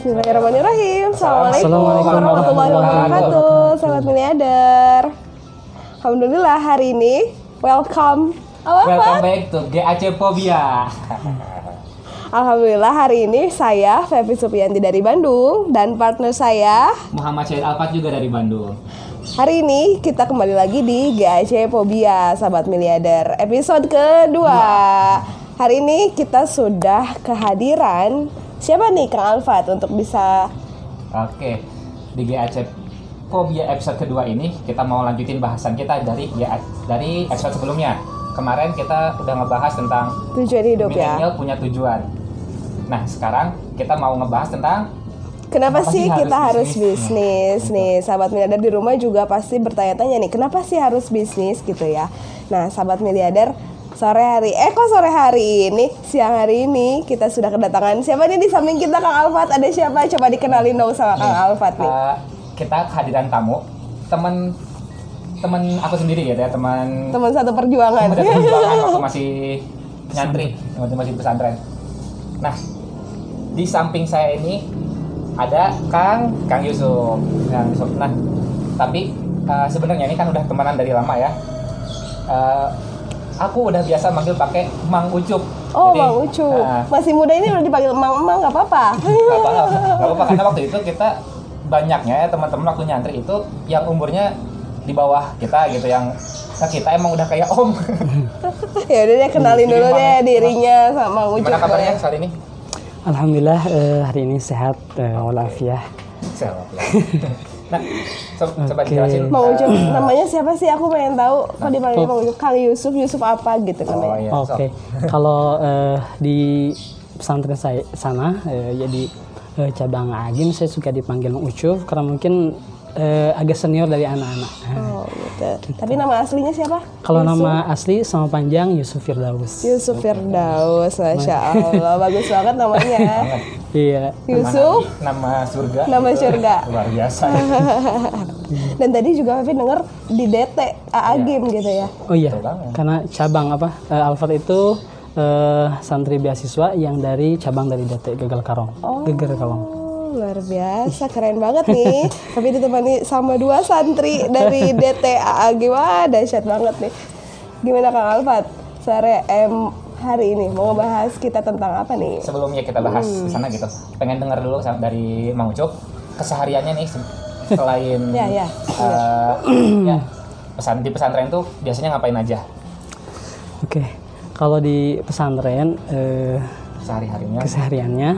Bismillahirrahmanirrahim. Assalamualaikum Assalamualaikum warahmatullahi wabarakatuh. Selamat miliader. Alhamdulillah hari ini welcome. Apa Welcome back to GAC Phobia. Alhamdulillah hari ini saya Fevi Supianti dari Bandung dan partner saya Muhammad Syed Alfat juga dari Bandung. Hari ini kita kembali lagi di GAC Phobia, sahabat miliader, episode kedua. Hari ini kita sudah kehadiran siapa nih Kang Alfat untuk bisa Oke, di GAC Phobia episode kedua ini kita mau lanjutin bahasan kita dari dari episode sebelumnya. Kemarin kita udah ngebahas tentang tujuan hidup ya. punya tujuan. Nah, sekarang kita mau ngebahas tentang Kenapa Kenapa sih kita harus harus bisnis? bisnis nih? Sahabat miliarder di rumah juga pasti bertanya-tanya nih, kenapa sih harus bisnis gitu ya? Nah, sahabat miliarder sore hari, eh kok sore hari ini, siang hari ini kita sudah kedatangan siapa nih di samping kita Kang Alfat? Ada siapa? Coba dikenalin dong sama Kang Alfat nih. uh, kita kehadiran tamu, temen temen aku sendiri gitu ya, teman Teman satu perjuangan. Temen dari perjuangan waktu masih nyantri, waktu masih pesantren. Nah, di samping saya ini ada Kang Kang Yusuf. Kang Yusuf. Nah, tapi uh, sebenarnya ini kan udah temenan dari lama ya. Uh, aku udah biasa manggil pakai Mang Ucup. Oh, Jadi, Mang Ucup. uh, Masih muda ini udah dipanggil Mang Mang nggak apa-apa. nggak apa-apa, karena waktu itu kita banyaknya ya teman-teman waktu nyantri itu yang umurnya di bawah kita gitu yang nah kita emang udah kayak om. ya udah deh kenalin Jadi dulu Mang- deh dirinya sama Mang Ucup. Gimana kabarnya saat ini? Alhamdulillah eh, hari ini sehat eh, walafiat. Sehat ya. Nah, so- coba Oke. dijelasin. Mang eh, Ucup namanya siapa sih? Aku pengen tahu. Kok dipanggil Mang Ucup? Kang Yusuf, Yusuf apa gitu Oh namanya? iya. Oke, kalau eh, di pesantren saya sana eh, jadi eh, cabang Agim saya suka dipanggil Mang Ucup karena mungkin eh, agak senior dari anak-anak. Oh gitu. Tapi nama aslinya siapa? Kalau nama asli sama panjang Yusuf Firdaus. Yusuf Firdaus, masya Allah, bagus banget namanya. Iya. Yusuf, Nama surga. nama surga. Luar biasa. Dan tadi juga Fevi denger di DT AA Game gitu ya. Oh iya, karena cabang apa? Eh, Alfat itu eh, santri beasiswa yang dari cabang dari DT Gagal Karong. Geger Karong. Luar biasa, keren banget nih. Tapi ditemani sama dua santri dari DT AAG, wah dahsyat banget nih. Gimana Kang Alfat? Sore em hari ini mau ngebahas kita tentang apa nih? Sebelumnya kita bahas Hmm. di sana gitu. Pengen dengar dulu dari Mang Ucup kesehariannya nih se- selain Ya, ya. eh, ya, pesan di pesantren tuh biasanya ngapain aja Oke, kalau di pesantren eh, sehari-harinya? kesehariannya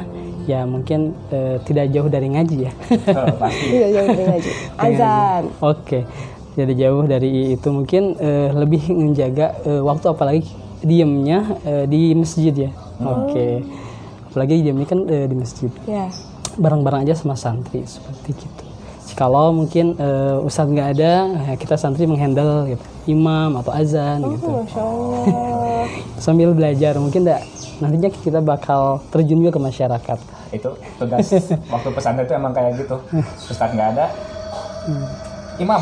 ya mungkin eh, tidak jauh dari ngaji ya. Oh, pasti. Iya, jauh dari ngaji. Azan. Oke, jadi jauh dari itu mungkin eh, lebih menjaga eh, waktu apalagi diemnya eh, di masjid ya. Oke, apalagi diemnya kan eh, di masjid. Ya. Bareng-bareng aja sama santri seperti gitu. Kalau mungkin eh, ustadz nggak ada, ya kita santri menghandle gitu, imam atau azan gitu. Masya Allah. Sambil belajar mungkin enggak nantinya kita bakal terjun juga ke masyarakat. itu tugas. Waktu pesantren itu emang kayak gitu. Ustadz nggak ada. Imam.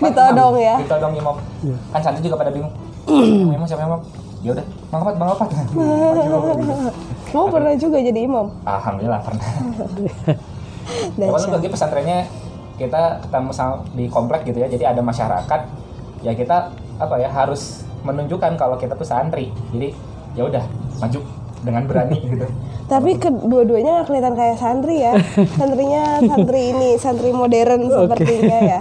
Ditodong ya. ditodong imam. Kan santri juga pada bingung. Imam siapa imam? Ya udah bang Opat bang Opat. Kamu pernah juga jadi imam? alhamdulillah pernah. Dan ya, bagi pesantrennya kita ketemu di komplek gitu ya jadi ada masyarakat. Ya kita apa ya harus menunjukkan kalau kita tuh santri. Jadi ya udah maju dengan berani gitu Tapi kedua-duanya kelihatan kayak santri ya. Santrinya santri ini, santri modern sepertinya ya.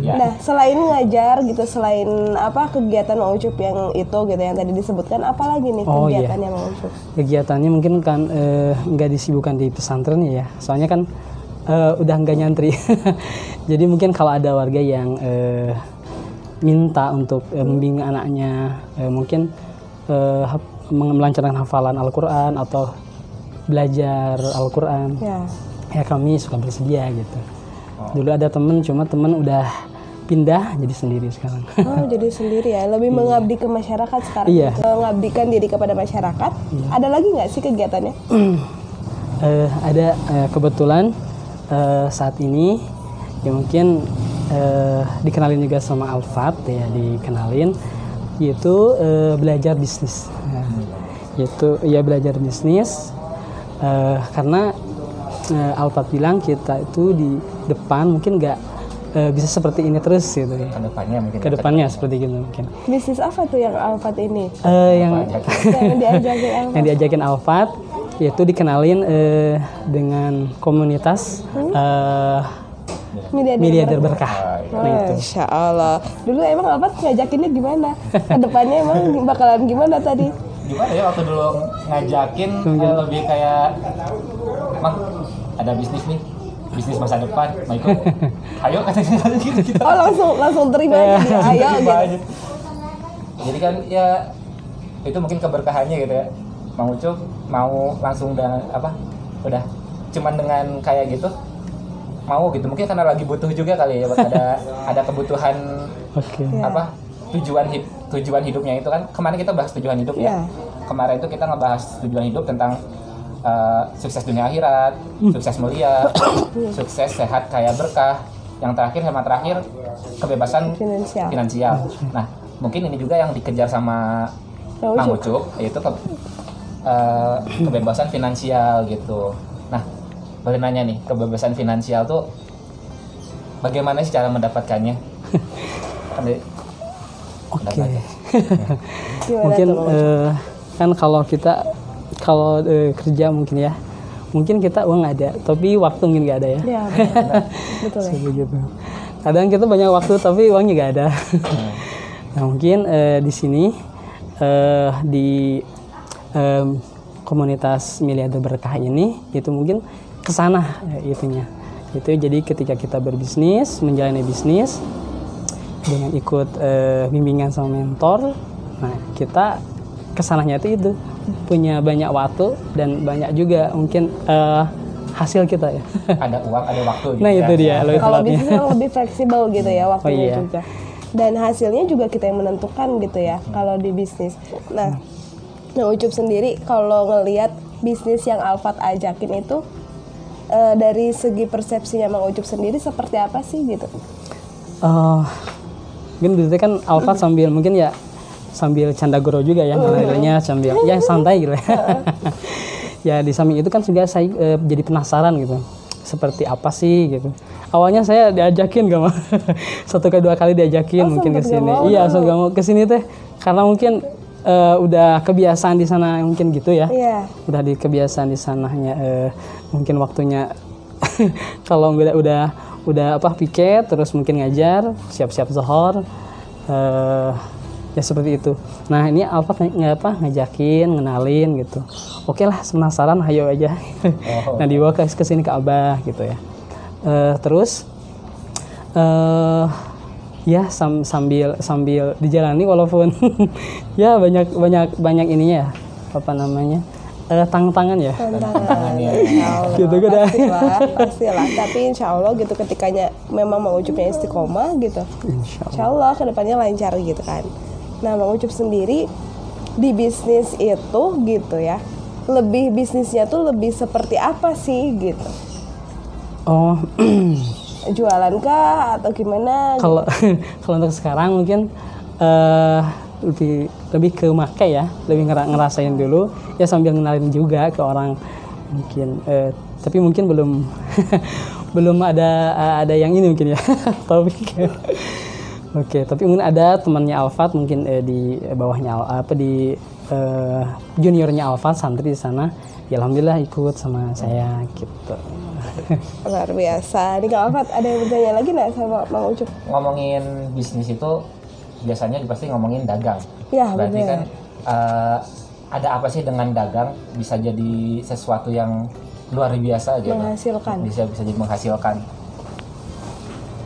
ya Nah, selain ngajar gitu, selain apa kegiatan Mang Ucup yang itu gitu yang tadi disebutkan, apa lagi nih Oh, iya. kegiatannya Mang Ucup? kegiatannya mungkin kan eh, nggak disibukkan di pesantren ya soalnya kan eh, udah nggak nyantri jadi mungkin kalau ada warga yang eh, minta untuk eh, membimbing anaknya eh, mungkin eh, hap- melancarkan hafalan Al-Quran atau belajar Al-Quran Ya. ya kami suka bersedia gitu dulu ada temen cuma temen udah pindah jadi sendiri sekarang Oh, jadi sendiri ya, lebih mengabdi ke masyarakat sekarang. Iya. Mengabdikan diri kepada masyarakat. Ada lagi nggak sih kegiatannya? Eh, ada eh, kebetulan eh, saat ini ya mungkin eh, dikenalin juga sama Alfat ya dikenalin yaitu eh, belajar bisnis Nah, yaitu ya belajar bisnis eh, karena eh, Alfat bilang kita itu di depan mungkin nggak eh, bisa seperti ini terus gitu ya. Ke depannya mungkin. Ke depannya seperti gitu mungkin. Bisnis apa tuh yang Alfat ini? Eh, yang yang diajakin Alfat? yang diajakin Alfat yaitu dikenalin eh, dengan komunitas eh, Miliarder miliarder berkah. Ah, Masya Allah. Dulu emang Alfat ngajakinnya gimana? Ke depannya emang bakalan gimana tadi? Gimana ya waktu dulu ngajakin eh, lebih kayak Mang ada bisnis nih bisnis masa depan mau ikut ayo katanya gitu gitu Oh langsung langsung terima aja dia. Ayo gitu. aja. jadi kan ya itu mungkin keberkahannya gitu ya mau Ucup mau langsung dan apa udah cuman dengan kayak gitu mau gitu mungkin karena lagi butuh juga kali ya buat ada ada kebutuhan Oke. Iya. apa tujuan hid- tujuan hidupnya itu kan kemarin kita bahas tujuan hidup Iya. ya kemarin itu kita ngebahas tujuan hidup tentang uh, sukses dunia akhirat sukses mulia sukses sehat kaya berkah yang terakhir sama terakhir kebebasan Finansial. finansial nah mungkin ini juga yang dikejar sama Mang Ucup. Ucup yaitu ke- uh, kebebasan finansial gitu boleh nanya nih kebebasan finansial tuh bagaimana sih cara mendapatkannya? Kan Oke. Gimana mungkin eh, kan kalau kita kalau eh, kerja mungkin ya mungkin kita uang ada tapi waktu mungkin nggak ada ya. Iya, betul. betul ya. begitu kadang kita banyak waktu tapi uangnya nggak ada. Nah mungkin eh, di sini eh, di em, komunitas miliarder berkah ini itu mungkin ke sana eh, itunya itu jadi ketika kita berbisnis menjalani bisnis dengan ikut eh, bimbingan sama mentor nah kita ke sananya itu itu punya banyak waktu dan banyak juga mungkin eh, hasil kita ya ada uang ada waktu gitu nah ya. itu dia lebih Kalau bisnis yang lebih fleksibel gitu ya waktunya iya. juga. Dan hasilnya juga kita yang menentukan gitu ya kalau di bisnis. Nah, nah Ucup sendiri kalau ngelihat bisnis yang Alfat ajakin itu eh, dari segi persepsinya Mang Ucup sendiri seperti apa sih gitu? Eh, mungkin dulu kan Alfa sambil mungkin ya sambil canda goro juga ya ngelahirinnya sambil ya santai gitu. Ya. ya di samping itu kan juga saya eh, jadi penasaran gitu. Seperti apa sih gitu. Awalnya saya diajakin gak mau. Satu ke dua kali diajakin mungkin ke sini. iya langsung gak mau. Ke sini teh karena mungkin eh, udah kebiasaan di sana mungkin gitu ya. Iya. udah di kebiasaan di sananya eh, mungkin waktunya kalau udah udah udah apa piket terus mungkin ngajar siap-siap zohor eh, ya seperti itu. Nah ini Alfat ng- nggak apa ngajakin ngenalin gitu. Oke lah penasaran ayo aja. Nah dibawa ke ke sini ke abah gitu ya. Eh, terus eh ya sam- sambil sambil dijalani walaupun ya banyak banyak banyak ininya ya apa namanya eh tangan-tangan ya Tantangan. Insya Allah. Gitu kan, dah. Pastilah, pastilah. Tapi insya Allah gitu ketikanya memang Mang Ucupnya istiqomah gitu. insya Allah Insya Allah ke depannya lancar gitu kan. Nah Mang Ucup sendiri di bisnis itu gitu ya. Lebih bisnisnya tuh lebih seperti apa sih gitu? oh Jualan kah atau gimana? kalau kalau untuk sekarang mungkin eh lebih lebih ke make ya lebih ngera- ngerasain dulu ya sambil ngenalin juga ke orang mungkin eh, tapi mungkin belum belum ada ada yang ini mungkin ya topik oke tapi mungkin ada temannya Alfat mungkin eh, di bawahnya Al- apa di eh, juniornya Alfat santri di sana ya alhamdulillah ikut sama saya gitu Luar biasa. Ini Kang Alfat ada yang bertanya lagi nggak sama Mang Ucup? ngomongin bisnis itu biasanya pasti ngomongin dagang Ya berarti benar. kan eh, ada apa sih dengan dagang bisa jadi sesuatu yang luar biasa gitu Menghasilkan. bisa bisa jadi menghasilkan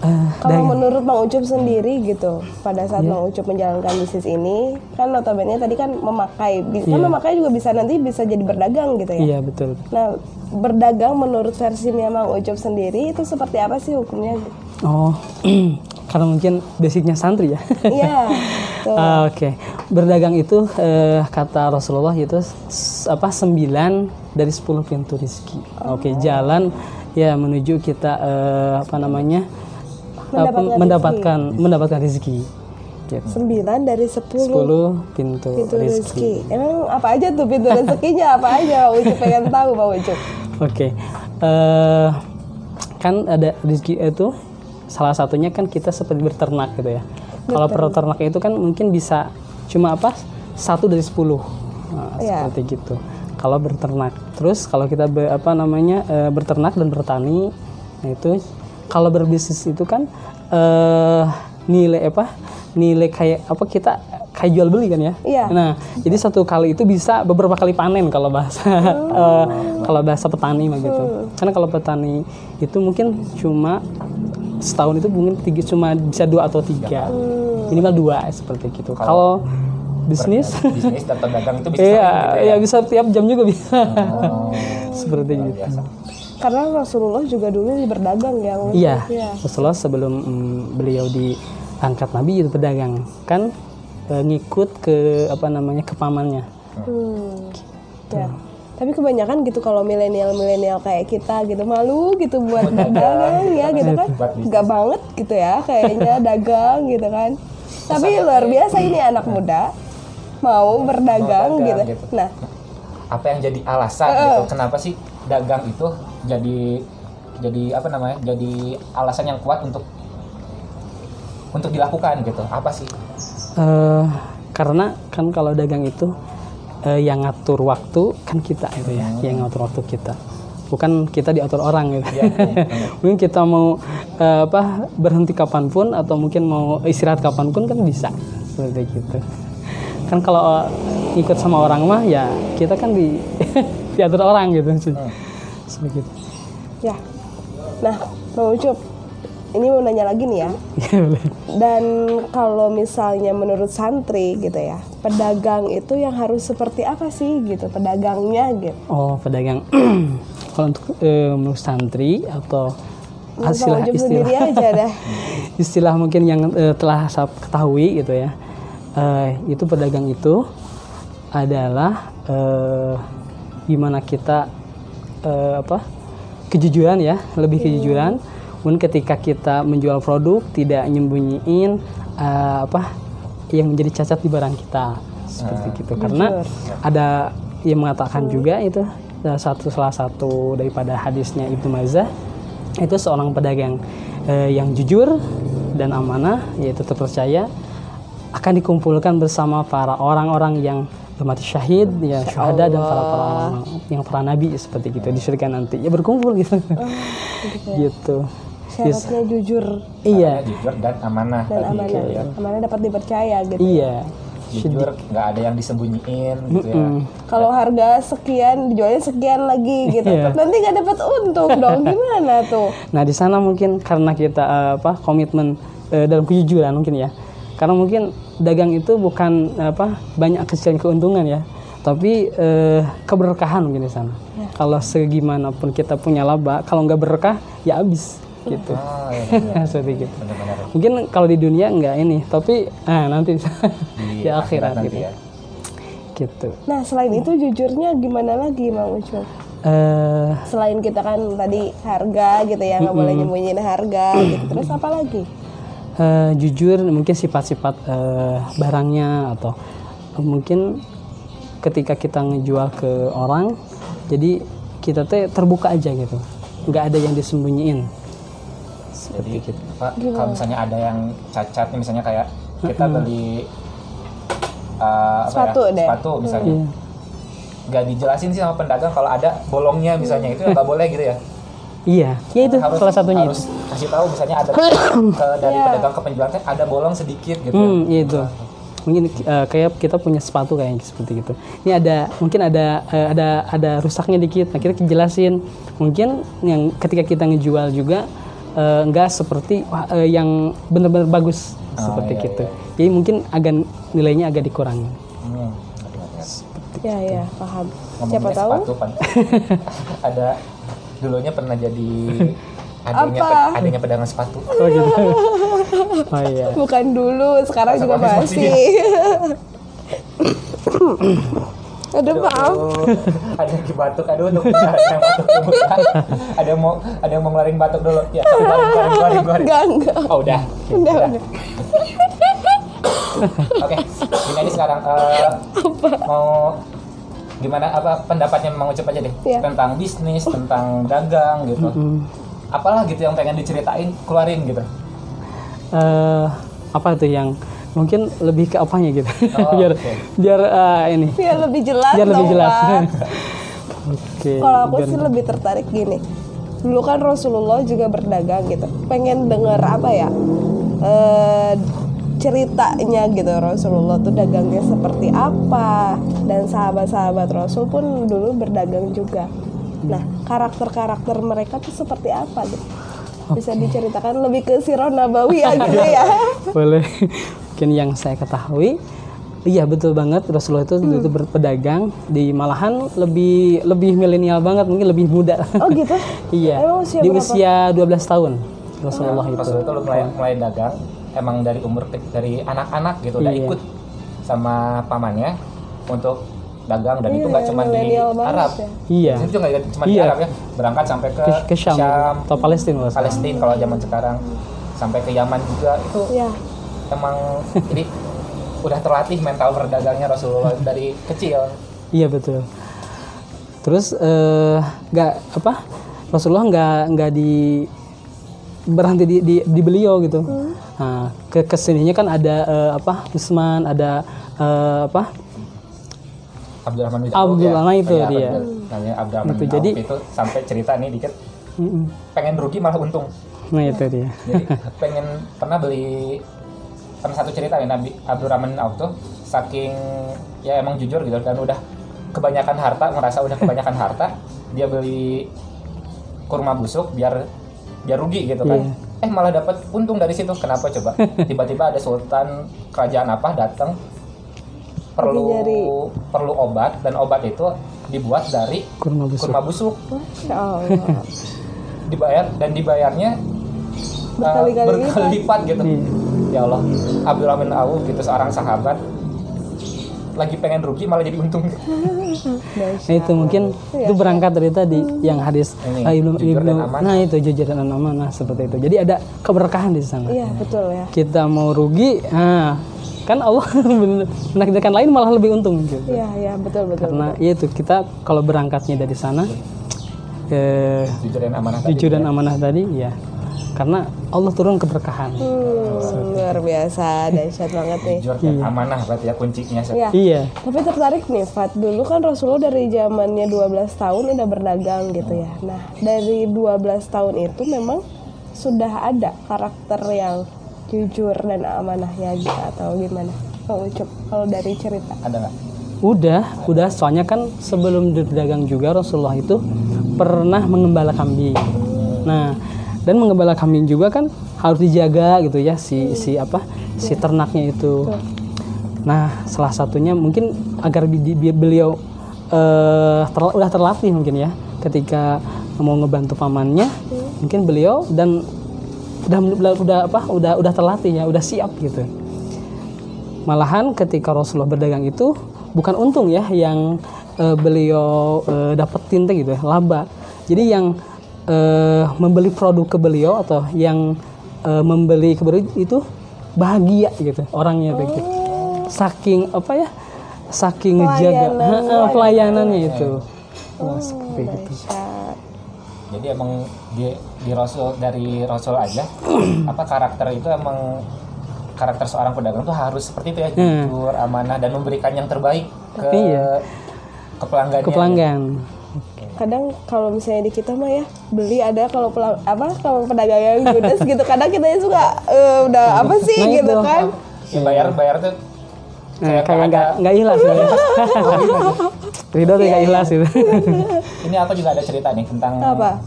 Eh, Kalau menurut Mang Ucup sendiri gitu, pada saat Iya. Mang Ucup menjalankan bisnis ini, kan notabene tadi kan memakai, Bi- kan Iya. memakai juga bisa nanti bisa jadi berdagang gitu ya. iya betul Nah, berdagang menurut versinya Mang Ucup sendiri itu seperti apa sih hukumnya? Oh, karena mungkin basicnya santri ya. Iya, tuh. Ah, Oke, berdagang itu eh, kata Rasulullah itu apa sembilan dari 10 pintu rizki. Oke, jalan ya menuju kita eh, apa namanya apa, Mendapatkan mendapatkan mendapatkan rezeki. Gitu. Sembilan dari sepuluh 10 pintu, pintu rezeki. rezeki. Emang apa aja tuh pintu rezekinya apa aja? Ucup pengen tahu Mang Ucup. Oke, eh kan ada rezeki itu salah satunya kan kita seperti berternak gitu ya. Kalau peternak itu kan mungkin bisa cuma apa satu dari sepuluh Nah, Iya. seperti gitu. Kalau berternak, terus kalau kita be- apa namanya eh, berternak dan bertani, nah itu kalau berbisnis itu kan eh nilai apa nilai kayak apa kita kayak jual beli kan ya. Iya. Nah, jadi satu kali itu bisa beberapa kali panen kalau bahasa eh, kalau bahasa petani mah gitu. Karena kalau petani itu mungkin cuma setahun itu mungkin tiga, cuma bisa dua atau tiga. Minimal dua seperti gitu. Kalau bisnis bisnis dan pedagang itu bisa Iya, gitu ya bisa tiap jam juga bisa. Oh, Seperti gitu. biasa. Karena Rasulullah juga dulu berdagang ya. Iya, Iya. Rasulullah sebelum mm, beliau diangkat nabi itu pedagang, kan eh, ngikut ke apa namanya ke pamannya. Hmm. Ya. Tapi kebanyakan gitu kalau milenial-milenial kayak kita gitu malu gitu buat dagang ya gitu kan. Buat bisnis. Gak banget gitu ya kayaknya dagang gitu kan. Tapi luar biasa ini anak muda mau berdagang Mau dagang gitu. gitu. Nah, apa yang jadi alasan gitu kenapa sih dagang itu jadi jadi apa namanya jadi alasan yang kuat untuk untuk dilakukan gitu apa sih Eh, karena kan kalau dagang itu eh, yang ngatur waktu kan kita itu ya, yang ngatur waktu kita. Bukan kita diatur orang gitu. Iya, iya, mungkin kita mau eh, apa berhenti kapan pun atau mungkin mau istirahat kapan pun kan bisa seperti gitu. Kan kalau ikut sama orang mah ya kita kan di diatur orang gitu sih. Seperti itu. ya. Nah, Bang Ucup, ini mau nanya lagi nih ya. Iya. Dan kalau misalnya menurut santri gitu ya, pedagang itu yang harus seperti apa sih gitu pedagangnya gitu. Oh, pedagang. kalau untuk eh, menurut santri atau Bang istilah istilah sendiri aja dah. istilah mungkin yang eh, telah saya ketahui gitu ya eh, itu pedagang itu adalah eh, gimana kita eh, apa kejujuran ya lebih kejujuran Kemudian ketika kita menjual produk tidak nyembunyiin eh, apa yang menjadi cacat di barang kita. Seperti gitu. Karena ada yang mengatakan juga itu salah satu salah satu daripada hadisnya Ibnu Mazah itu seorang pedagang eh, yang jujur dan amanah yaitu terpercaya akan dikumpulkan bersama para orang-orang yang bermati syahid ya syuhada dan para para orang yang para nabi seperti gitu di surga nanti. Ya berkumpul gitu. Gitu Yes. Syaratnya jujur iya jujur dan amanah dan tadi, amanah. ya. Amanah dapat dipercaya gitu. iya jujur nggak ada yang disembunyiin gitu ya Kalau harga sekian dijualnya sekian lagi gitu. Iya. Nanti nggak dapat untung dong. Gimana tuh? Nah di sana mungkin karena kita eh, apa komitmen eh, dalam kejujuran mungkin ya. Karena mungkin dagang itu bukan apa banyak kecil keuntungan ya, tapi eh, keberkahan mungkin di sana. Kalau segimanapun kita punya laba, kalau nggak berkah ya habis gitu. oh iya benar. Seperti gitu. Mungkin kalau di dunia nggak ini, tapi ah, nanti di, akhirat, gitu. ya Gitu. Nah selain itu jujurnya gimana lagi Bang Ucup? Eh, Selain kita kan tadi harga gitu ya nggak boleh nyembunyiin harga gitu. Terus apa lagi? eh, jujur mungkin sifat-sifat eh, barangnya atau mungkin ketika kita ngejual ke orang jadi kita teh terbuka aja gitu nggak ada yang disembunyiin jadi apa, kalau misalnya ada yang cacat nih misalnya kayak kita beli uh, apa Sepatu ya, deh. sepatu misalnya. Iya. nggak dijelasin sih sama pedagang kalau ada bolongnya misalnya itu nggak boleh gitu ya? Iya ya itu harus, salah satunya harus itu. kasih tahu misalnya ada ke, dari Iya. pedagang ke penjual teh ada bolong sedikit gitu hmm iya itu. Mungkin eh, kayak kita punya sepatu kayak seperti gitu. Ini ada mungkin ada eh, ada ada rusaknya dikit nah kita jelasin. Mungkin yang ketika kita ngejual juga eh, nggak seperti wah, eh, yang benar-benar bagus. Oh, seperti iya, gitu. jadi mungkin agak nilainya agak dikurangi. Hmm. Ya ya paham. Ngomongin Siapa tahu? sepatu pan ada dulunya pernah jadi adanya, pe- adanya pedagang sepatu. Oh gitu. Oh iya. Bukan dulu, sekarang juga Sekarang masih. Aduh maaf. Aduh, ada yang batuk, aduh untuk ada yang batuk dulu. ada yang mau ada yang mau ngeluarin batuk dulu. Ya, keluarin, keluarin, keluarin, keluarin. Enggak enggak. Oh, udah. Udah udah. Oke, ini ini sekarang eh, mau gimana apa pendapatnya Mang Ucup aja deh Iya. tentang bisnis, tentang dagang gitu. Hmm. Apalah gitu yang pengen diceritain, keluarin gitu. Eh, apa tuh yang mungkin lebih ke apanya gitu Oh, biar oke. biar eh, ini Biar lebih jelas biar lebih jelas oke Kalau aku biar- sih lebih tertarik gini. Dulu kan Rasulullah juga berdagang gitu. Pengen denger apa ya? eh ceritanya gitu Rasulullah tuh dagangnya seperti apa dan sahabat-sahabat Rasul pun dulu berdagang juga. Nah, karakter-karakter mereka tuh seperti apa gitu? Bisa diceritakan lebih ke sirah nabawi ya gitu ya. boleh mungkin yang saya ketahui iya betul banget Rasulullah itu dulu itu berpedagang di malahan lebih lebih milenial banget mungkin lebih muda Oh gitu? iya Emang usia di berapa? usia 12 tahun Rasulullah itu Rasul itu mulai mulai dagang emang dari umur dari anak-anak gitu udah Iya. ikut sama pamannya untuk dagang dan itu Iya, nggak cuma di Arab. ya. iya Itu nggak cuma di Iya. Arab ya, berangkat sampai ke, ke, ke Syam, atau Palestina. Palestina kalau zaman sekarang sampai ke Yaman juga itu Ya. Emang jadi udah terlatih mental berdagangnya Rasulullah dari kecil. Iya betul. Terus eh, nggak apa Rasulullah nggak nggak di berhenti di, di, di beliau gitu. Nah, ke ke sininya kan ada eh, apa Usman, ada eh, apa Abdurrahman bin Abdullah, nah itu Iya, dia. Namanya Abdurrahman Itu, jadi- itu sampai cerita nih dikit Mm-mm. pengen rugi malah untung. Nah itu dia. Jadi pengen pernah beli pernah satu cerita ya Nabi Abdurrahman Auf tuh saking ya emang jujur gitu dan udah kebanyakan harta merasa udah kebanyakan harta dia beli kurma busuk biar biar rugi gitu kan. Eh malah dapat untung dari situ. Kenapa coba? Tiba-tiba ada sultan kerajaan apa datang perlu nyari. perlu obat dan obat itu dibuat dari Kurma busuk. kurma busuk dibayar dan dibayarnya uh, Berkali-kali berkali lipat gitu. Iya. Ya Allah, Abdurrahman bin Auf gitu seorang sahabat lagi pengen rugi malah jadi untung. Nah itu mungkin itu berangkat dari tadi yang hadis Ini, ah, Ibnu- nah itu jujur dan amanah seperti itu. Jadi ada keberkahan di sana. Iya betul ya. Kita mau rugi, nah kan Allah menakdirkan lain malah lebih untung gitu. Iya iya betul betul. karena ya itu kita kalau berangkatnya dari sana eh, Jujur dan amanah tadi. jujur dan amanah tadi ya karena Allah turun keberkahan Hmm, luar biasa dahsyat banget nih. Jujur dan amanah berarti ya kuncinya. Iya. iya Tapi tertarik nih Fat, dulu kan Rasulullah dari zamannya 12 tahun udah berdagang gitu ya. Nah, dari 12 tahun itu memang sudah ada karakter yang jujur dan amanahnya gitu atau gimana? Kang Ucup, kalau dari cerita. Ada nggak? udah udah soalnya kan sebelum berdagang juga Rasulullah itu pernah mengembala kambing nah dan mengembala kambing juga kan harus dijaga gitu ya si si apa si ternaknya itu. Nah salah satunya mungkin agar beliau eh ter- udah terlatih mungkin ya ketika mau ngebantu pamannya mungkin beliau dan udah udah, udah apa udah udah terlatih ya udah siap gitu. Malahan ketika Rasulullah berdagang itu bukan untung ya yang eh, beliau eh, dapetin gitu ya laba. Jadi yang eh, membeli produk ke beliau atau yang eh, membeli ke beliau itu bahagia gitu orangnya begitu saking apa ya saking ngejaga Pelayanan. Heeh, pelayanannya. itu Wah, seperti itu. Jadi emang di, di Rasul dari Rasul aja apa karakter itu emang karakter seorang pedagang tuh harus seperti itu ya jujur, amanah dan memberikan yang terbaik ke Iya. ke pelanggannya. ke pelanggan Kadang kalau misalnya di kita mah ya beli ada kalau apa kalau pedagang yang judes gitu kadang kita suka eh, udah apa sih Nah, gitu itu. kan. Ya, bayar bayar tuh nah, kayak nggak nggak ikhlas ya. Ridho tuh nggak ikhlas gitu Ini aku juga ada cerita nih tentang Apa?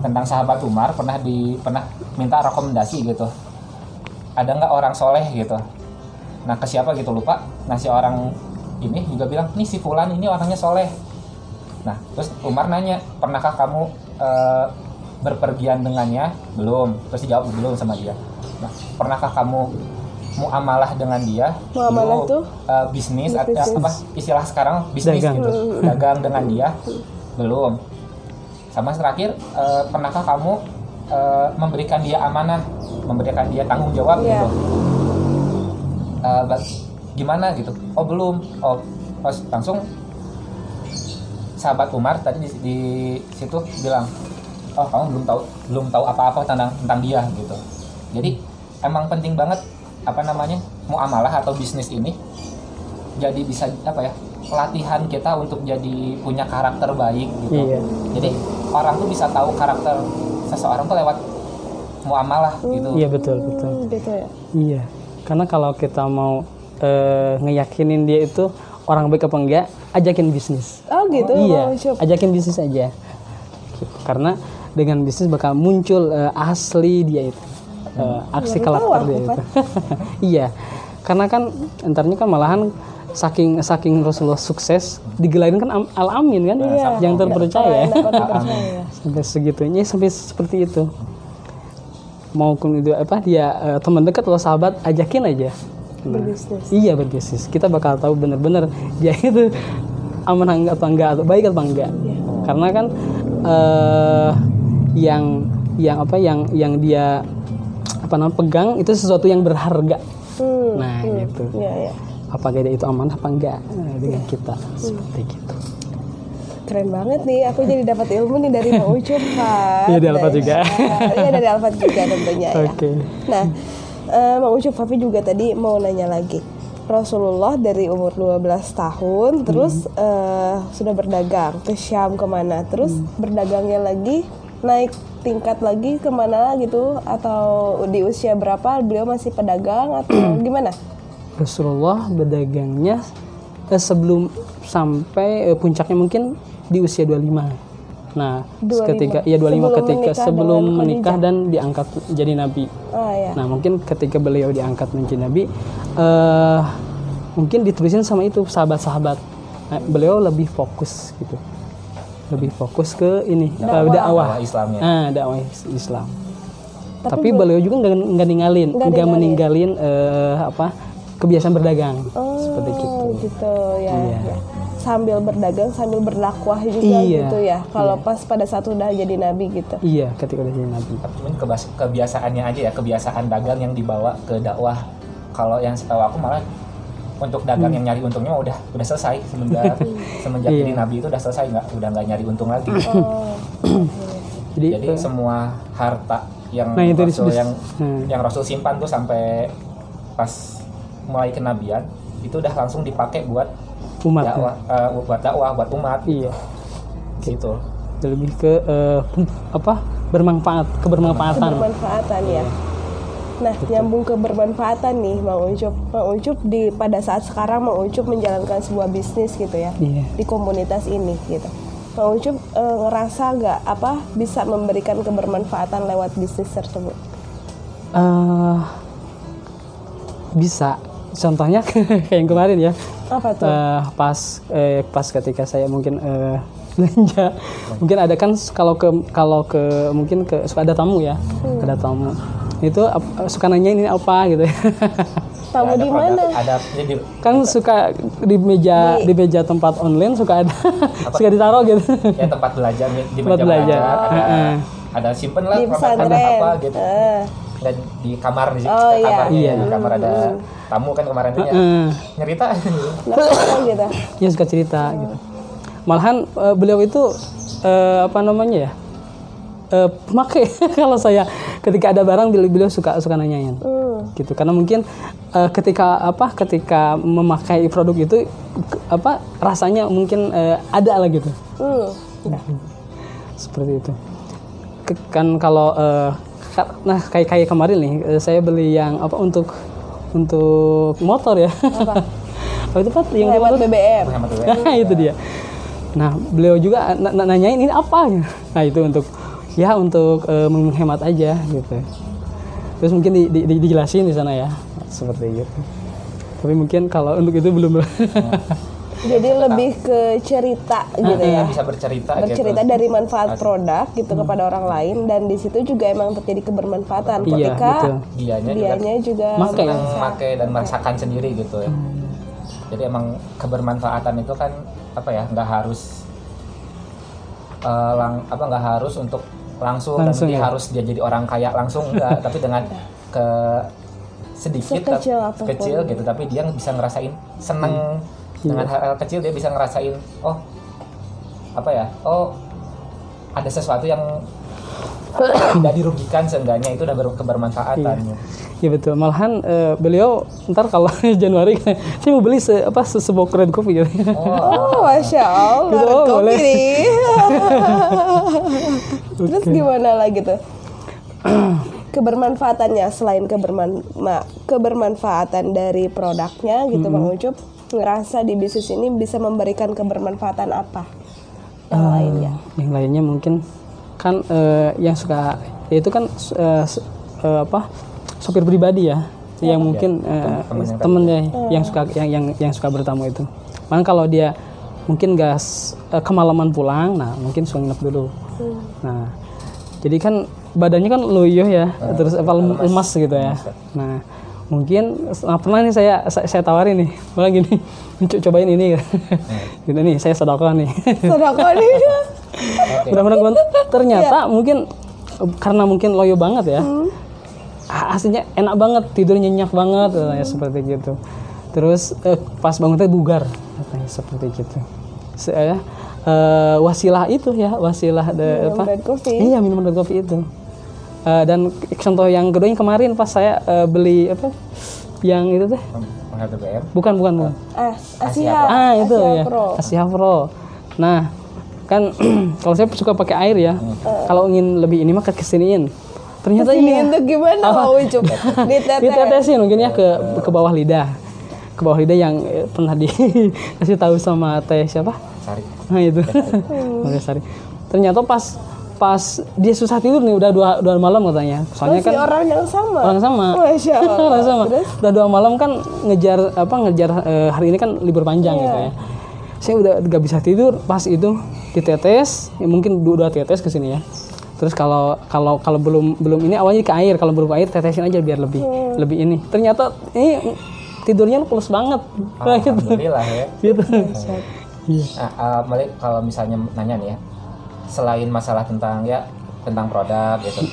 tentang sahabat Umar pernah di pernah minta rekomendasi gitu. Ada nggak orang soleh gitu? Nah ke siapa gitu lupa. Nah si orang ini juga bilang nih si Fulan ini orangnya soleh. Nah terus Umar nanya pernahkah kamu eh, berpergian dengannya? Belum. Terus dijawab belum sama dia. Nah pernahkah kamu muamalah dengan dia? Muamalah Belum. tuh? Eh, bisnis, atau apa istilah sekarang bisnis Dagang. gitu dagang dengan dia belum sama terakhir eh, pernahkah kamu eh, memberikan dia amanah memberikan dia tanggung jawab Iya. gitu ba- gimana gitu oh belum oh pas langsung sahabat Umar tadi di, di situ bilang oh kamu belum tahu belum tahu apa-apa tentang tentang dia gitu jadi emang penting banget apa namanya muamalah atau bisnis ini jadi bisa apa ya pelatihan kita untuk jadi punya karakter baik gitu Iya. jadi orang tuh bisa tahu karakter seseorang tuh lewat muamalah gitu Iya betul betul. Hmm, gitu ya. Iya. Karena kalau kita mau eh, ngeyakinin dia itu orang baik apa enggak, ajakin bisnis. Oh gitu. iya, Ucup. ajakin bisnis aja. Gitu. Karena dengan bisnis bakal muncul eh, asli dia itu, Eh, aksi Baru karakter aku, dia itu. iya, karena kan entarnya kan malahan saking saking Rasulullah sukses digelarin kan am- al amin kan, Iya. yang terpercaya. Dipercaya. sampai segitunya sampai seperti itu maupun itu apa dia eh, teman dekat atau sahabat ajakin aja Berbisnis. iya berbisnis kita bakal tahu bener-bener dia itu aman enggak apa enggak atau baik apa enggak karena kan eh yang yang apa yang yang dia apa namanya pegang itu sesuatu yang berharga Hmm. nah gitu Iya, iya. apakah dia itu aman apa enggak Nah, dengan kita seperti gitu Keren banget nih, aku jadi dapat ilmu nih dari Bang Ucup, Pak. Iya, dari Alfat juga. Iya, dari Alfat juga tentunya ya. oke Nah, eh, Bang Ucup, Papi juga tadi mau nanya lagi. Rasulullah dari umur 12 tahun, terus eh, sudah berdagang ke Syam ke mana, terus berdagangnya lagi naik tingkat lagi ke mana gitu, atau di usia berapa beliau masih pedagang atau gimana? Rasulullah berdagangnya eh, sebelum sampai eh, puncaknya mungkin di usia 25. Nah, 25. ketika ya 25 Sebelum ketika menikah sebelum menikah dan diangkat jadi nabi. Ah ya. Nah, mungkin ketika beliau diangkat menjadi nabi eh mungkin ditulisin sama itu sahabat-sahabat. Nah, beliau lebih fokus gitu. Lebih fokus ke ini eh, dakwah. dakwah Islamnya Nah, dakwah Islam. Tapi, beliau juga nggak nggak ninggalin, Nggak meninggalin eh, apa kebiasaan berdagang seperti gitu. Oh, gitu ya, Iya. ya. Sambil berdagang sambil berdakwah juga Iya. gitu ya. Kalau pas pada saat udah jadi nabi gitu. Iya, ketika udah jadi nabi. tapi cuman kebiasaannya aja ya kebiasaan dagang yang dibawa ke dakwah kalau yang setahu aku malah untuk dagang yang nyari untungnya udah udah selesai semenjak semenjak Iya. jadi nabi itu udah selesai nggak udah nggak nyari untung lagi Oh. Jadi, jadi eh, semua harta yang Nah, itu rasul yang Hmm. yang rasul simpan tuh sampai pas mulai kenabian itu udah langsung dipakai buat umat. ya. dakwah eh, buat dakwah buat umat Iya. gitu Lebih ke eh, apa? bermanfaat, kebermanfaatan. Kebermanfaatan ya. Nah, nyambung ke bermanfaatan nih, Mang Ucup. Mang Ucup di pada saat sekarang Mang Ucup menjalankan sebuah bisnis gitu ya Iya. di komunitas ini gitu. Mang Ucup eh, ngerasa nggak apa bisa memberikan kebermanfaatan lewat bisnis tersebut? Eh, bisa. Contohnya kayak yang kemarin ya. Apa tuh? Eh, pas eh, pas ketika saya mungkin eh, belanja. Mungkin ada kan kalau ke kalau ke mungkin ke suka ada tamu ya. Ada tamu. Itu suka nanya ini apa gitu. Ya Tamu di mana? ada jadi kan suka di meja di meja tempat online suka ada. Suka ditaruh gitu. Ya tempat belajar di di Tempat meja belajar. belajar. Ada Heeh. ada simpen lah Di pesantren. apa gitu. Eh, dan di kamar di Oh, iya. kamar Iya. di kamar ada tamu kan kemarin ya. Eh, nyerita? Nah, gitu. ya suka cerita gitu. Malahan eh, beliau itu eh, apa namanya ya? Eh, pemakai. Kalau saya ketika ada barang beliau, beliau suka suka nanyain. Hmm. gitu. Karena mungkin eh, ketika apa ketika memakai produk itu ke- apa rasanya mungkin eh, ada lah gitu. Hmm. seperti itu. Kan kalau eh, ka- nah kayak kayak kemarin nih eh, saya beli yang apa untuk untuk motor ya Apa? oh itu Pak, yang Hemat BBM. ya Nah, itu dia. Nah, beliau juga na- na- nanyain ini apa? Nah, itu untuk ya untuk eh, menghemat aja gitu. Terus mungkin di, di- di- dijelasin di sana ya, seperti gitu. Tapi mungkin kalau untuk itu belum. Jadi lebih ke cerita gitu ya. bisa bercerita, Bercerita gitu dari manfaat produk gitu kepada orang lain dan di situ juga emang terjadi kebermanfaatan. Iya, ketika betul. dianya juga dianya juga memakai dan merasakan sendiri gitu ya. Jadi emang kebermanfaatan itu kan apa ya nggak harus eh, lang apa nggak harus untuk langsung, Langsung, dan ya. harus dia jadi orang kaya langsung enggak tapi dengan ke sedikit Sekecil tapi- apa pun. kecil gitu. Tapi dia bisa ngerasain seneng Hmm. Dengan hal, hal kecil dia bisa ngerasain oh apa ya oh ada sesuatu yang tidak dirugikan seenggaknya itu udah ber- kebermanfaatan Iya betul. Malahan eh, beliau ntar kalau Januari saya mau beli se, apa se, sebuah red coffee gitu. Oh, masya Allah, Gitu, oh, kopi boleh. nih. Terus gimana lagi tuh? Kebermanfaatannya selain keberman ma- kebermanfaatan dari produknya gitu Bang Hmm. Ucup ngerasa di bisnis ini bisa memberikan kebermanfaatan apa yang Ah. lainnya? Yang lainnya mungkin kan eh, yang suka ya itu kan s- eh, apa sopir pribadi ya yang mungkin temen yang temennya yang suka yang yang yang suka bertamu itu. Makanya kalau dia mungkin gas eh, kemalaman pulang, nah mungkin suka nginep dulu. Nah jadi kan badannya kan loyo ya, terus apa lem- lemas gitu ya. Nah mungkin nah, pernah nih saya saya, saya tawarin nih, malah gini, "Co- cobain ini, gitu nih saya sedekah nih. Sodako nih. mudah-mudahan kebantu. ternyata mungkin eh, karena mungkin loyo banget ya ha- hasilnya enak banget tidur nyenyak banget katanya seperti gitu terus eh, pas bangun teh bugar katanya seperti gitu Se- eh, eh, wasilah itu ya wasilah de, Minum apa coffee. iya minuman red coffee itu Eh, dan contoh yang kedua yang kemarin pas saya eh, beli apa yang itu teh? BM bukan bukan bukan. Ah, Asia. ah itu Asia ya Pro. Asia Pro. Nah kan kalau saya suka pakai air ya. Kalau ingin lebih ini mah ke kesiniin. Ternyata Ini ini ya, untuk gimana? Bang Ucup? Ditetes. ditetesin. Mungkin ya ke ke bawah lidah. Ke bawah lidah yang eh, pernah dikasih tahu sama teh siapa? Cari nah itu. Maria Sari. Ternyata pas pas dia susah tidur nih udah dua, dua malam katanya. Soalnya Masih kan orang yang sama. orang sama. Masya Allah. orang sama. Terus? udah dua malam kan ngejar apa ngejar eh, hari ini kan libur panjang gitu Iya. ya. Saya udah gak bisa tidur pas itu ditetes ya mungkin dua, dua tetes ke sini ya. Terus kalau kalau kalau belum belum ini awalnya ke air. Kalau belum ke air tetesin aja biar lebih Hmm. lebih ini. Ternyata ini tidurnya pulas banget. Kayak gitu alhamdulillah ya. Gitu. Iya Nah, uh, Malik kalau misalnya nanya nih ya, selain masalah tentang ya tentang produk gitu,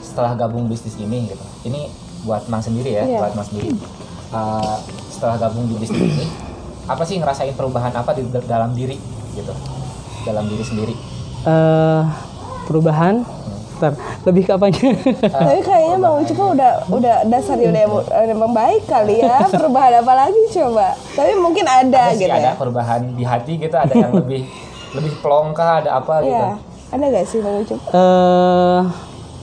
setelah gabung bisnis ini gitu, ini buat Mang sendiri ya, Iya. buat Mang sendiri. Uh, setelah gabung di bisnis ini, apa sih ngerasain perubahan apa di dalam diri gitu, dalam diri sendiri? eh perubahan Bentar, lebih ke apanya Tapi kayaknya Bang Ucup mah udah udah dasarnya udah udah membaik kali ya. Perubahan apa lagi coba? Tapi mungkin ada, Ada sih gitu ada ya. perubahan di hati gitu, ada yang lebih lebih plong kah, ada apa gitu? Ada gak sih Bang Ucup? eh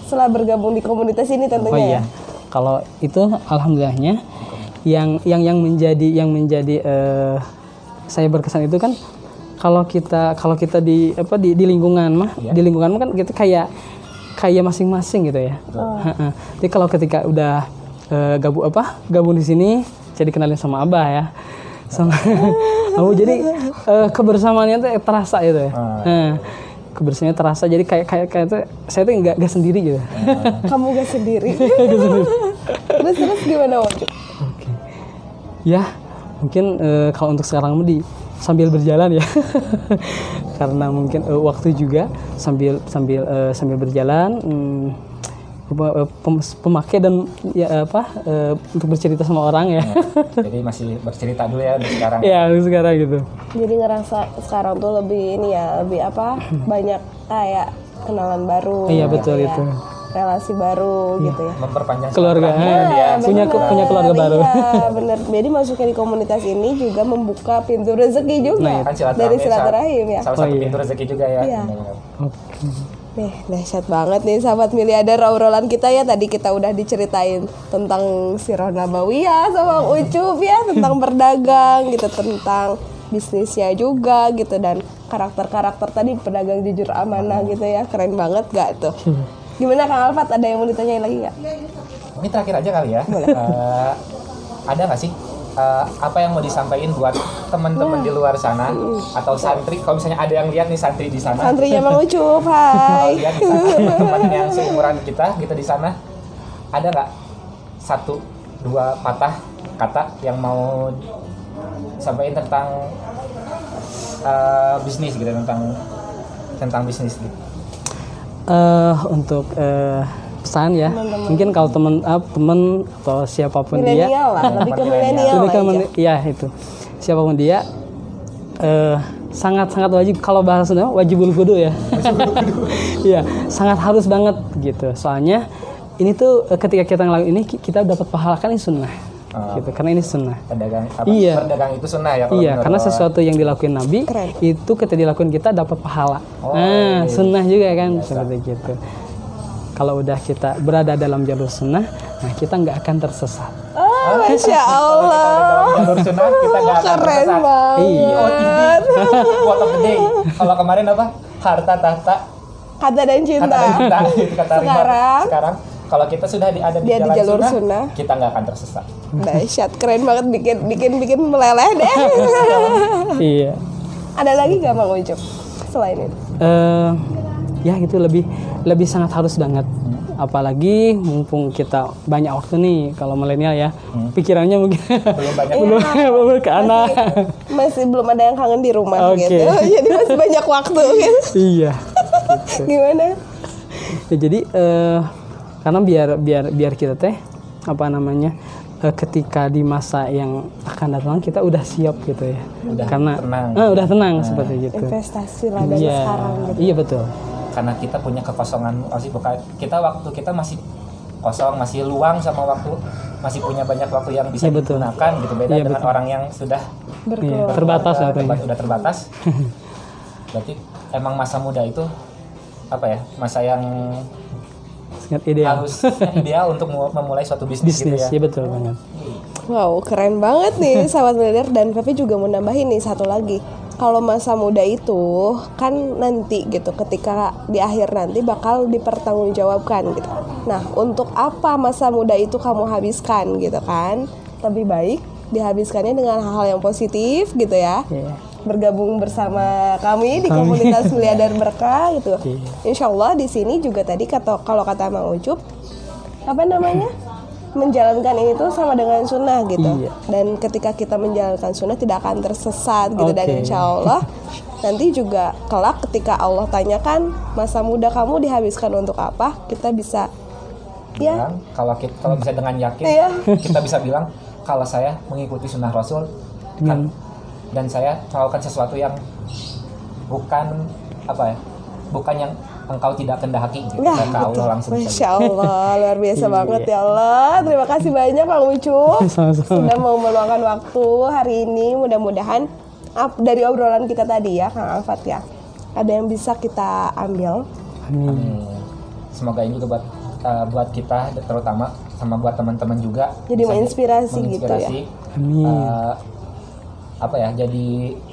Setelah bergabung di komunitas ini Oh tentunya ya. iya. Kalau itu alhamdulillahnya yang yang yang menjadi yang menjadi eh, saya berkesan itu kan kalau kita kalau kita di apa di, di lingkungan mah di lingkungan mah kan kita kayak kayak masing-masing gitu ya. Heeh. Jadi kalau ketika udah eh, gabung apa gabung di sini saya dikenalin sama abah ya sama kamu jadi eh, kebersamaannya tuh terasa gitu ya. Nah, kebersamaannya terasa jadi kayak kayak kayak tuh, saya tuh nggak nggak sendiri gitu. Kamu gak sendiri. terus terus gimana Ucup? Oke. Ya, mungkin eh, kalau untuk sekarang di sambil berjalan ya. Karena mungkin eh, waktu juga sambil sambil eh, sambil berjalan hmm, pemakai dan ya apa eh, untuk bercerita sama orang ya. Jadi masih bercerita dulu ya untuk sekarang. ya, untuk sekarang gitu. Jadi ngerasa sekarang tuh lebih ini ya, lebih apa? Banyak kayak kenalan baru. Iya, gitu betul ya. itu. Relasi baru gitu ya. Memperpanjang Keluarga, eh, dia. punya Bener, punya keluarga baru. Iya, bener. Jadi masuknya di komunitas ini juga membuka pintu rezeki juga Nah, Kan silaturahmi dari silaturahim ya. Salah Oh, satu iya. pintu rezeki juga ya. Iya. Oke. Nih, dahsyat banget nih sahabat miliarder obrolan kita ya. Tadi kita udah diceritain tentang Sirah Nabawiyah sama Bang Ucup ya, tentang berdagang gitu, tentang bisnisnya juga gitu dan karakter-karakter tadi pedagang jujur amanah gitu ya. Keren banget gak tuh? Gimana Kang Alfat? Ada yang mau ditanyain lagi nggak? Ini terakhir aja kali ya. Eh, ada nggak sih eh, apa yang mau disampaikan buat teman-teman di luar sana atau santri? Kalau misalnya ada yang lihat nih santri di sana, Santrinya Bang Ucup, hai. lihat di sana teman yang seumuran kita gitu di sana, ada nggak satu dua patah kata yang mau sampaikan tentang eh, bisnis gitu tentang tentang bisnis gitu. Eh, untuk eh, pesan ya, mungkin kalau teman ah, teman atau siapa pun dia lah, lebih ke milenial Lebih ke aja. men- ya itu siapa pun dia eh sangat sangat wajib kalau bahasa Sunda wajibul kudu ya. Iya, sangat harus banget gitu. Soalnya ini tuh eh, ketika kita ngelakuin ini ki- kita dapat pahala kan ini sunnah. Ah. Gitu. Karena ini sunnah. Pedagang apa? Iya. Berdagang itu sunnah ya kalau Iya, karena orang. sesuatu yang dilakuin Nabi Keren. itu ketika dilakuin kita dapat pahala. Oh, nah, iya. sunnah juga kan seperti gitu. Kalau udah kita berada dalam jalur sunnah, nah kita nggak akan tersesat. Oh, masya Allah. Kalau kita jalur sunnah kita nggak akan Keren tersesat. Iya. of the day. Kalau kemarin apa? Harta tahta Kata dan cinta. kata cinta itu kata Rimba. Sekarang? Sekarang kalau kita sudah di, ada di, Dia di jalan jalur sunnah, sunnah. kita nggak akan tersesat. Dahsyat, keren banget bikin bikin bikin meleleh deh. iya. Ada lagi gak Bang Ucup selain itu? eh ya gitu lebih lebih sangat harus banget apalagi mumpung kita banyak waktu nih kalau milenial ya pikirannya mungkin Belum banyak belum belum ke anak Masih belum ada yang kangen di rumah Oke. gitu. Jadi masih banyak waktu gitu. iya Gimana? Ya, jadi eh karena biar biar biar kita teh apa namanya eh, ketika di masa yang akan datang kita udah siap gitu ya Udah karena tenang. Ah, udah tenang seperti gitu Investasi lah dari iya sekarang gitu. iya betul karena kita punya kekosongan masih bukan kita waktu kita masih kosong masih luang sama waktu masih punya banyak waktu yang bisa Iya, betul. digunakan gitu beda Iya, dengan betul. orang yang sudah iya, Berkeluarga. terbatas udah, katanya udah terbatas berarti emang masa muda itu apa ya masa yang sangat ideal harusnya ideal untuk mu- memulai suatu bisnis, gitu bisnis ya ya betul banget Wow, keren banget nih sahabat militer dan Pepe juga mau nambahin nih satu lagi. Kalau masa muda itu kan nanti gitu ketika di akhir nanti bakal dipertanggungjawabkan gitu. Nah, untuk apa masa muda itu kamu habiskan gitu kan? Lebih baik dihabiskannya dengan hal-hal yang positif gitu ya. Iya. Bergabung bersama kami di komunitas miliarder berkah gitu. Iya. Insya Allah di sini juga tadi kata kalau kata Mang Ucup apa namanya menjalankan ini tuh sama dengan sunnah gitu Iya. dan ketika kita menjalankan sunnah tidak akan tersesat gitu dan Oke. insya Allah nanti juga kelak ketika Allah tanyakan masa muda kamu dihabiskan untuk apa kita bisa ya bilang kalau kita kalau bisa dengan yakin Iya. kita bisa bilang kalau saya mengikuti sunnah Rasul kan, dan saya melakukan sesuatu yang bukan apa ya bukan yang engkau tidak kendaki gitu Nah, maka betul. Allah langsung bisa Masya Allah, luar biasa Iya. banget ya Allah. Terima kasih banyak Bang Ucup Sama-sama. sudah mau meluangkan waktu hari ini. Mudah-mudahan ap- dari obrolan kita tadi ya, Kang Alfat ya, ada yang bisa kita ambil. amin Hmm. semoga ini juga buat uh, buat kita terutama sama buat teman-teman juga Jadi bisa menginspirasi gitu ya. menginspirasi, amin uh, apa ya jadi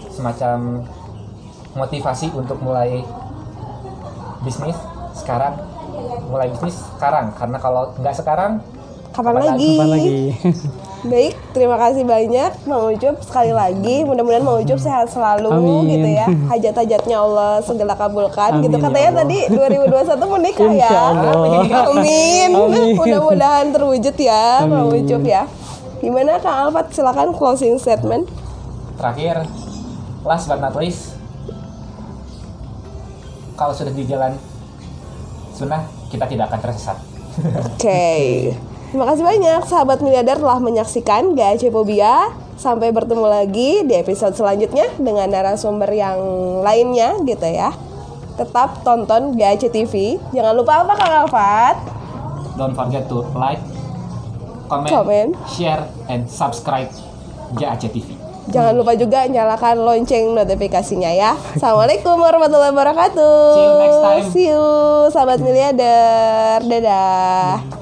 semacam motivasi untuk mulai bisnis sekarang mulai bisnis sekarang karena kalau nggak sekarang Kapan Kapan lagi? kapan lagi Baik, terima kasih banyak Mang Ucup sekali lagi. Mudah-mudahan Mang Ucup sehat selalu Amin. gitu ya. Hajat-hajatnya Allah segala kabulkan gitu. Amin, ya Katanya Allah. tadi 2021 menikah ya. Insya Allah. Amin. Amin. Mudah-mudahan terwujud ya Mang Amin. Ucup ya. Gimana Kang Alfat silakan closing statement. terakhir last but not least kalau sudah di jalan sunnah kita tidak akan tersesat Oke. Terima kasih banyak sahabat miliarder telah menyaksikan GAC Fobia. Sampai bertemu lagi di episode selanjutnya dengan narasumber yang lainnya gitu ya. Tetap tonton GAC TV. Jangan lupa apa Kang Alfat? don't forget to like comment, Comment. share and subscribe GAC TV Jangan lupa juga nyalakan lonceng notifikasinya ya. Assalamualaikum warahmatullahi wabarakatuh. See you next time. See you sahabat miliarder. Dadah.